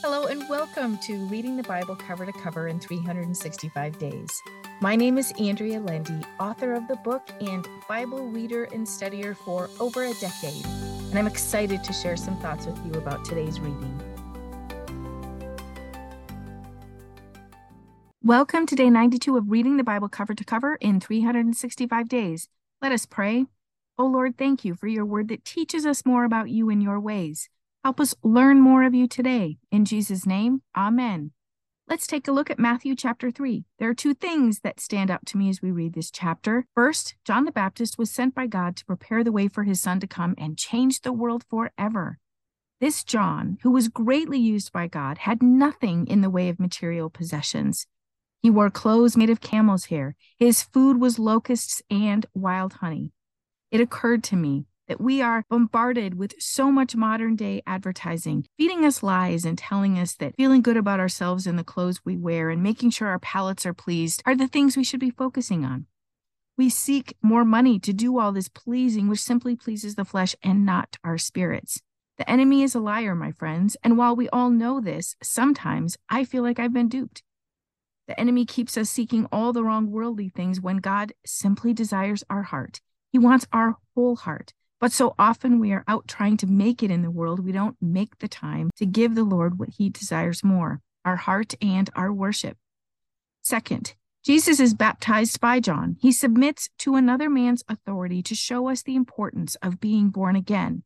Hello, and welcome to Reading the Bible Cover to Cover in 365 Days. My name is Andrea Lendy, author of the book and Bible reader and studier for over a decade, and I'm excited to share some thoughts with you about today's reading. Welcome to day 92 of Reading the Bible Cover to Cover in 365 Days. Let us pray. Oh Lord, thank you for your word that teaches us more about you and your ways. Help us learn more of you today. In Jesus' name, amen. Let's take a look at Matthew chapter 3. There are two things that stand out to me as we read this chapter. First, John the Baptist was sent by God to prepare the way for his son to come and change the world forever. This John, who was greatly used by God, had nothing in the way of material possessions. He wore clothes made of camel's hair. His food was locusts and wild honey. It occurred to me that we are bombarded with so much modern day advertising, feeding us lies and telling us that feeling good about ourselves and the clothes we wear and making sure our palates are pleased are the things we should be focusing on. We seek more money to do all this pleasing, which simply pleases the flesh and not our spirits. The enemy is a liar, my friends, and while we all know this, sometimes I feel like I've been duped. The enemy keeps us seeking all the wrong worldly things when God simply desires our heart. He wants our whole heart. But so often we are out trying to make it in the world, we don't make the time to give the Lord what he desires more our heart and our worship. Second, Jesus is baptized by John. He submits to another man's authority to show us the importance of being born again.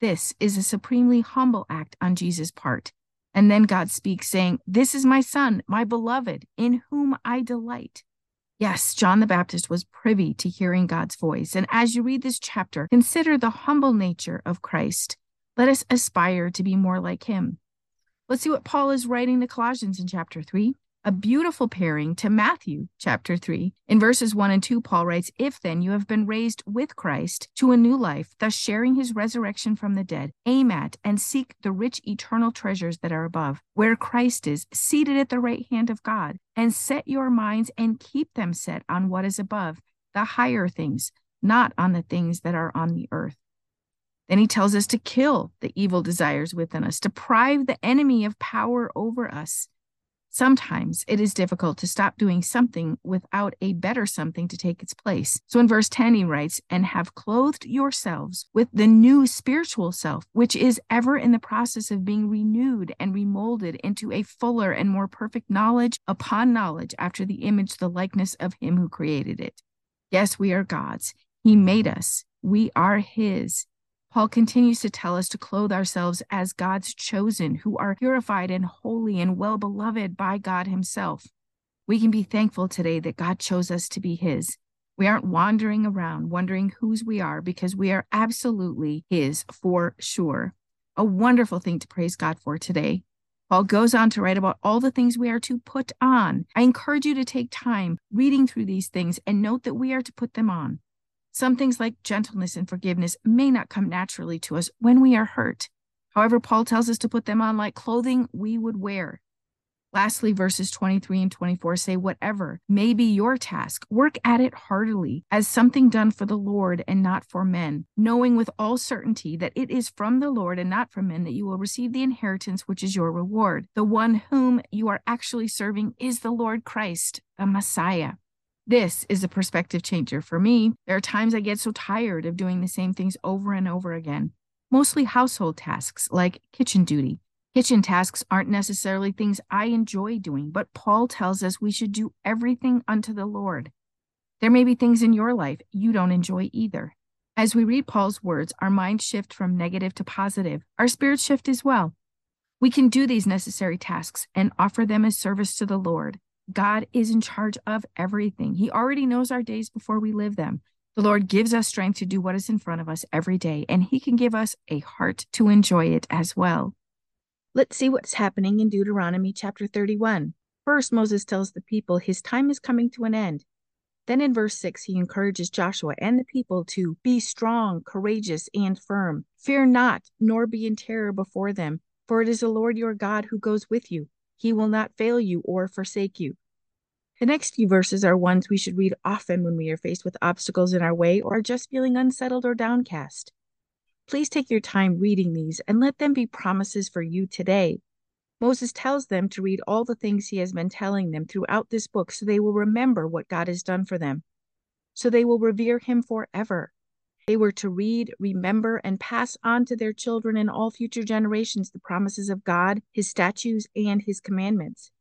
This is a supremely humble act on Jesus' part. And then God speaks, saying, This is my son, my beloved, in whom I delight. Yes, John the Baptist was privy to hearing God's voice. And as you read this chapter, consider the humble nature of Christ. Let us aspire to be more like him. Let's see what Paul is writing to Colossians in chapter 3 a beautiful pairing to Matthew chapter 3. In verses 1 and 2, Paul writes, If then you have been raised with Christ to a new life, thus sharing his resurrection from the dead, aim at and seek the rich eternal treasures that are above, where Christ is, seated at the right hand of God, and set your minds and keep them set on what is above, the higher things, not on the things that are on the earth. Then he tells us to kill the evil desires within us, deprive the enemy of power over us Sometimes it is difficult to stop doing something without a better something to take its place. So in verse 10, he writes, And have clothed yourselves with the new spiritual self, which is ever in the process of being renewed and remolded into a fuller and more perfect knowledge upon knowledge after the image, the likeness of him who created it. Yes, we are God's. He made us. We are his. Paul continues to tell us to clothe ourselves as God's chosen, who are purified and holy and well beloved by God Himself. We can be thankful today that God chose us to be His. We aren't wandering around wondering whose we are because we are absolutely His for sure. A wonderful thing to praise God for today. Paul goes on to write about all the things we are to put on. I encourage you to take time reading through these things and note that we are to put them on. Some things like gentleness and forgiveness may not come naturally to us when we are hurt. However, Paul tells us to put them on like clothing we would wear. Lastly, verses 23 and 24 say, Whatever may be your task, work at it heartily, as something done for the Lord and not for men, knowing with all certainty that it is from the Lord and not from men that you will receive the inheritance which is your reward. The one whom you are actually serving is the Lord Christ, the Messiah. This is a perspective changer for me. There are times I get so tired of doing the same things over and over again, mostly household tasks like kitchen duty. Kitchen tasks aren't necessarily things I enjoy doing, but Paul tells us we should do everything unto the Lord. There may be things in your life you don't enjoy either. As we read Paul's words, our minds shift from negative to positive. Our spirits shift as well. We can do these necessary tasks and offer them as service to the Lord. God is in charge of everything. He already knows our days before we live them. The Lord gives us strength to do what is in front of us every day, and He can give us a heart to enjoy it as well. Let's see what's happening in Deuteronomy chapter 31. First, Moses tells the people his time is coming to an end. Then in verse 6, he encourages Joshua and the people to be strong, courageous, and firm. Fear not, nor be in terror before them, for it is the Lord your God who goes with you. He will not fail you or forsake you. The next few verses are ones we should read often when we are faced with obstacles in our way or just feeling unsettled or downcast. Please take your time reading these and let them be promises for you today. Moses tells them to read all the things he has been telling them throughout this book so they will remember what God has done for them. So they will revere him forever. They were to read, remember, and pass on to their children and all future generations the promises of God, his statutes, and his commandments.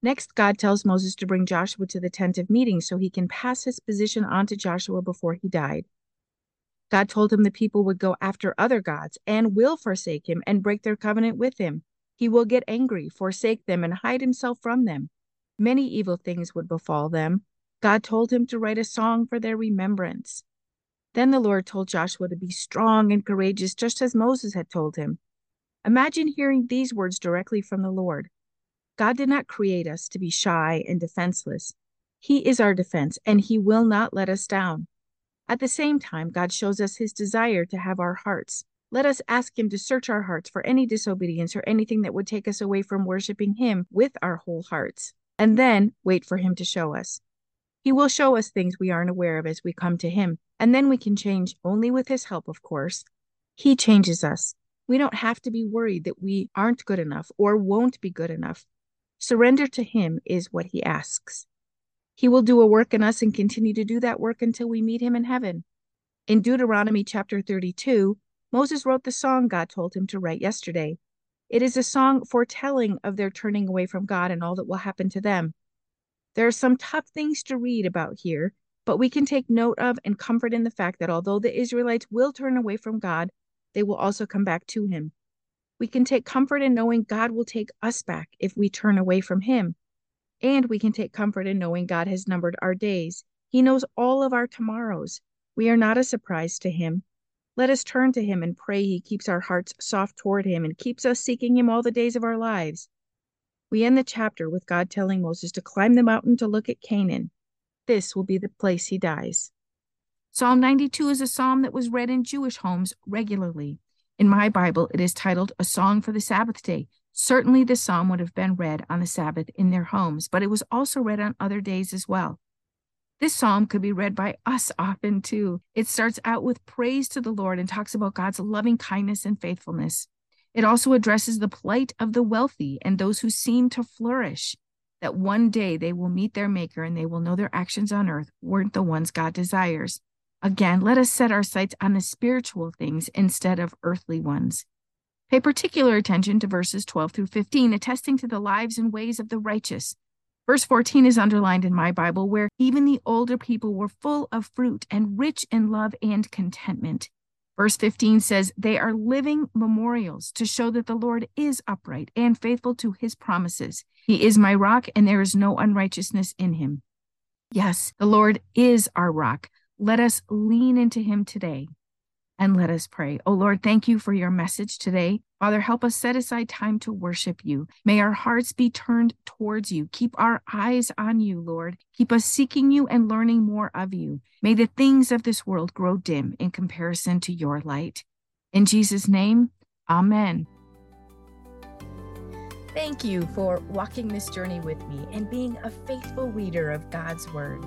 Next, God tells Moses to bring Joshua to the tent of meeting so he can pass his position on to Joshua before he died. God told him the people would go after other gods and will forsake him and break their covenant with him. He will get angry, forsake them, and hide himself from them. Many evil things would befall them. God told him to write a song for their remembrance. Then the Lord told Joshua to be strong and courageous, just as Moses had told him. Imagine hearing these words directly from the Lord. God did not create us to be shy and defenseless. He is our defense, and He will not let us down. At the same time, God shows us His desire to have our hearts. Let us ask Him to search our hearts for any disobedience or anything that would take us away from worshiping Him with our whole hearts, and then wait for Him to show us. He will show us things we aren't aware of as we come to Him, and then we can change only with His help, of course. He changes us. We don't have to be worried that we aren't good enough or won't be good enough. Surrender to Him is what He asks. He will do a work in us and continue to do that work until we meet Him in heaven. In Deuteronomy chapter 32, Moses wrote the song God told him to write yesterday. It is a song foretelling of their turning away from God and all that will happen to them. There are some tough things to read about here, but we can take note of and comfort in the fact that although the Israelites will turn away from God, they will also come back to him. We can take comfort in knowing God will take us back if we turn away from him. And we can take comfort in knowing God has numbered our days. He knows all of our tomorrows. We are not a surprise to him. Let us turn to him and pray he keeps our hearts soft toward him and keeps us seeking him all the days of our lives. We end the chapter with God telling Moses to climb the mountain to look at Canaan. This will be the place he dies. Psalm 92 is a psalm that was read in Jewish homes regularly. In my Bible, it is titled A Song for the Sabbath Day. Certainly, the psalm would have been read on the Sabbath in their homes, but it was also read on other days as well. This psalm could be read by us often too. It starts out with praise to the Lord and talks about God's loving kindness and faithfulness. It also addresses the plight of the wealthy and those who seem to flourish, that one day they will meet their Maker and they will know their actions on earth weren't the ones God desires. Again, let us set our sights on the spiritual things instead of earthly ones. Pay particular attention to verses 12 through 15, attesting to the lives and ways of the righteous. Verse 14 is underlined in my Bible, where even the older people were full of fruit and rich in love and contentment. Verse 15 says, They are living memorials to show that the Lord is upright and faithful to his promises. He is my rock, and there is no unrighteousness in him. Yes, the Lord is our rock. Let us lean into him today and let us pray. Oh Lord, thank you for your message today. Father, help us set aside time to worship you. May our hearts be turned towards you. Keep our eyes on you, Lord. Keep us seeking you and learning more of you. May the things of this world grow dim in comparison to your light. In Jesus' name, amen. Thank you for walking this journey with me and being a faithful reader of God's Word.